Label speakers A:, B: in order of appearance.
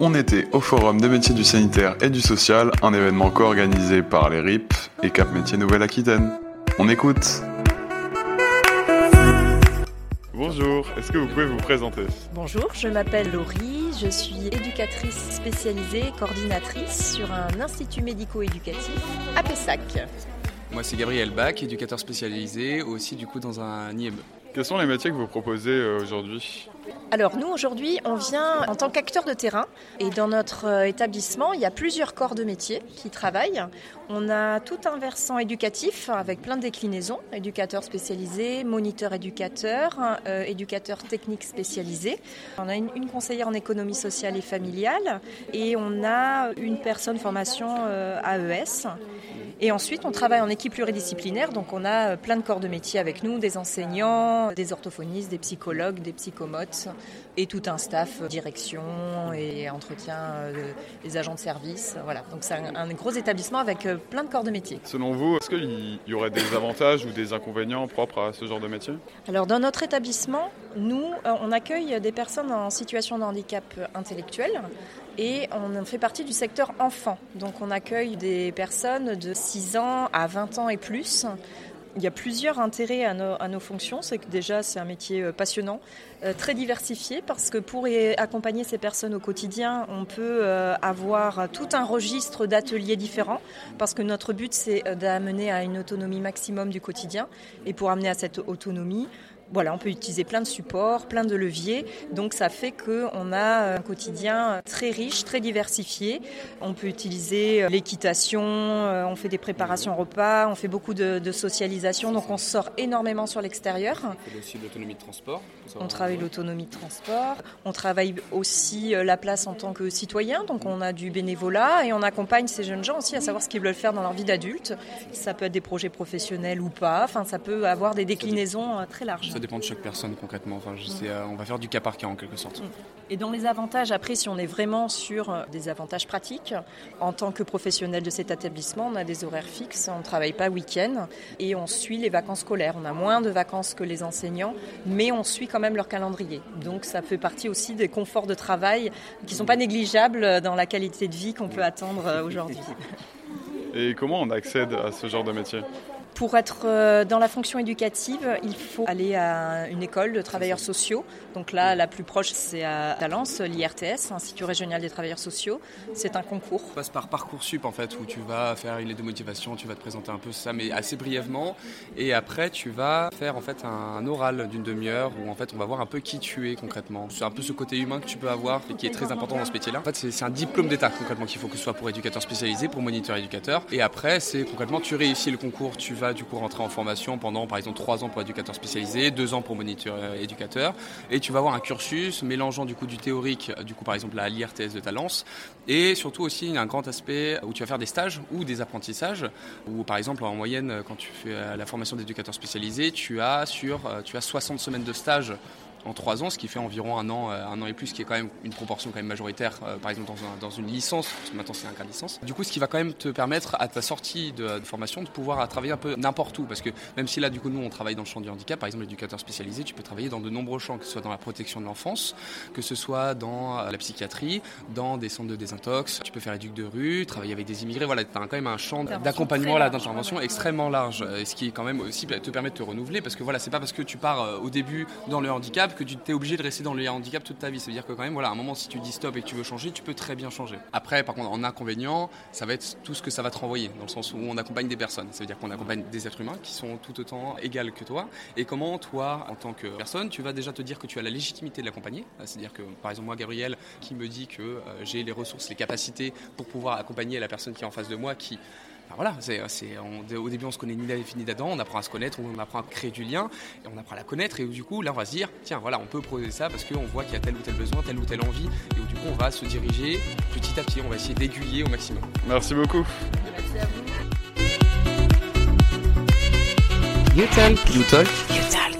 A: On était au Forum des métiers du sanitaire et du social, un événement co-organisé par les RIP et Cap Métiers Nouvelle-Aquitaine. On écoute Bonjour, est-ce que vous pouvez vous présenter?
B: Bonjour, je m'appelle Laurie, je suis éducatrice spécialisée, coordinatrice sur un institut médico-éducatif à Pessac.
C: Moi c'est Gabriel Bach, éducateur spécialisé aussi du coup dans un IME.
A: Quels sont les métiers que vous proposez euh, aujourd'hui?
B: Alors nous aujourd'hui on vient en tant qu'acteur de terrain et dans notre euh, établissement il y a plusieurs corps de métiers qui travaillent. On a tout un versant éducatif avec plein de déclinaisons, éducateurs spécialisés, moniteurs éducateurs, euh, éducateurs techniques spécialisés. On a une, conseillère en économie sociale et familiale et on a une personne formation AES. Et ensuite, on travaille en équipe pluridisciplinaire, donc on a plein de corps de métiers avec nous, des enseignants, des orthophonistes, des psychologues, des psychomotes, et tout un staff euh, direction et entretien euh, des agents de service. Voilà, donc c'est un, gros établissement avec euh, plein de corps de métiers.
A: Selon vous, est-ce qu'il y aurait des avantages ou des inconvénients propres à ce genre de métier?
B: Alors dans notre établissement, nous, on accueille des personnes en situation de handicap intellectuel et on fait partie du secteur enfant. Donc on accueille des personnes de 6 ans à 20 ans et plus. Il y a plusieurs intérêts à nos, fonctions. C'est que déjà, c'est un métier euh, passionnant, euh, très diversifié, parce que pour accompagner ces personnes au quotidien, on peut euh, avoir tout un registre d'ateliers différents, parce que notre but, c'est d'amener à une autonomie maximum du quotidien. Et pour amener à cette autonomie, voilà, on peut utiliser plein de supports, plein de leviers. Donc ça fait qu'on a un quotidien très riche, très diversifié. On peut utiliser euh, l'équitation, euh, on fait des préparations repas, on fait beaucoup de, socialisation. Donc on sort énormément sur l'extérieur.
C: On fait aussi l'autonomie de transport.
B: On travaille l'autonomie de transport. On travaille aussi euh, la place en tant que citoyen. Donc on a du bénévolat et on accompagne ces jeunes gens aussi à savoir ce qu'ils veulent faire dans leur vie d'adulte. Ça peut être des projets professionnels ou pas. Enfin, ça peut avoir des déclinaisons très larges
C: ça dépend de chaque personne concrètement. Enfin, je sais, euh, on va faire du cas par cas en quelque sorte.
B: Et dans les avantages, après, si on est vraiment sur euh, des avantages pratiques, en tant que professionnel de cet établissement, on a des horaires fixes, on ne travaille pas week-end et on suit les vacances scolaires. On a moins de vacances que les enseignants, mais on suit quand même leur calendrier. Donc ça fait partie aussi des conforts de travail qui ne sont pas négligeables dans la qualité de vie qu'on peut attendre euh, aujourd'hui.
A: Et comment on accède à ce genre de métier?
B: Pour être euh, dans la fonction éducative, il faut aller à une école de travailleurs sociaux. Donc là, la plus proche, c'est à Talence, l'IRTS, Institut régional des travailleurs sociaux. C'est un concours.
C: Ça passe par Parcoursup, en fait, où tu vas faire une lettre de motivation, tu vas te présenter un peu ça, mais assez brièvement. Et après, tu vas faire en fait un oral d'une demi-heure où en fait, on va voir un peu qui tu es concrètement. C'est un peu ce côté humain que tu peux avoir et qui est très important dans ce métier-là. En fait, c'est un diplôme d'état concrètement qu'il faut que ce soit pour éducateur spécialisé, pour moniteur éducateur. Et après, c'est concrètement, tu réussis le concours, tu vas du coup rentrer en formation pendant par exemple 3 ans pour éducateur spécialisé, 2 ans pour moniteur euh, éducateur. Et tu vas avoir un cursus mélangeant du coup du théorique du coup par exemple à l'IRTS de Talence et surtout aussi un grand aspect où tu vas faire des stages ou des apprentissages où par exemple en moyenne quand tu fais euh, la formation d'éducateur spécialisé, tu as sur euh, tu as 60 semaines de stage en trois ans, ce qui fait environ un an, euh, un an et plus, qui est quand même une proportion quand même majoritaire, euh, par exemple dans, une licence, parce que maintenant c'est un cas de licence. Du coup, ce qui va quand même te permettre à ta sortie de, formation de pouvoir travailler un peu n'importe où, parce que même si là, du coup, nous, on travaille dans le champ du handicap, par exemple, l'éducateur spécialisé, tu peux travailler dans de nombreux champs, que ce soit dans la protection de l'enfance, que ce soit dans euh, la psychiatrie, dans des centres de désintox, tu peux faire éduc de rue, travailler avec des immigrés, voilà, tu as quand même un champ d'accompagnement, là, d'intervention extrêmement large, et ce qui est quand même aussi te permet de te renouveler, parce que voilà, c'est pas parce que tu pars au début dans le handicap que tu t'es obligé de rester dans le handicap toute ta vie. Ça veut dire que quand même, voilà, à un moment, si tu dis stop et que tu veux changer, tu peux très bien changer. Après, par contre, en inconvénient, ça va être tout ce que ça va te renvoyer, dans le sens où on accompagne des personnes. Ça veut dire qu'on accompagne des êtres humains qui sont tout autant égales que toi. Et comment, toi, en tant que personne, tu vas déjà te dire que tu as la légitimité de l'accompagner? C'est-à-dire que, par exemple, moi, Gabriel, qui me dit que euh, j'ai les ressources, les capacités pour pouvoir accompagner la personne qui est en face de moi, qui voilà, c'est, au début on se connaît ni ni d'Adam, on apprend à se connaître, on apprend à créer du lien, et on apprend à la connaître, et du coup là on va se dire, tiens voilà, on peut proposer ça parce qu'on voit qu'il y a tel ou tel besoin, telle ou telle envie, et du coup on va se diriger petit à petit, on va essayer d'aiguiller au maximum.
A: Merci beaucoup.
B: Merci à vous.
C: You talk. You talk. You talk.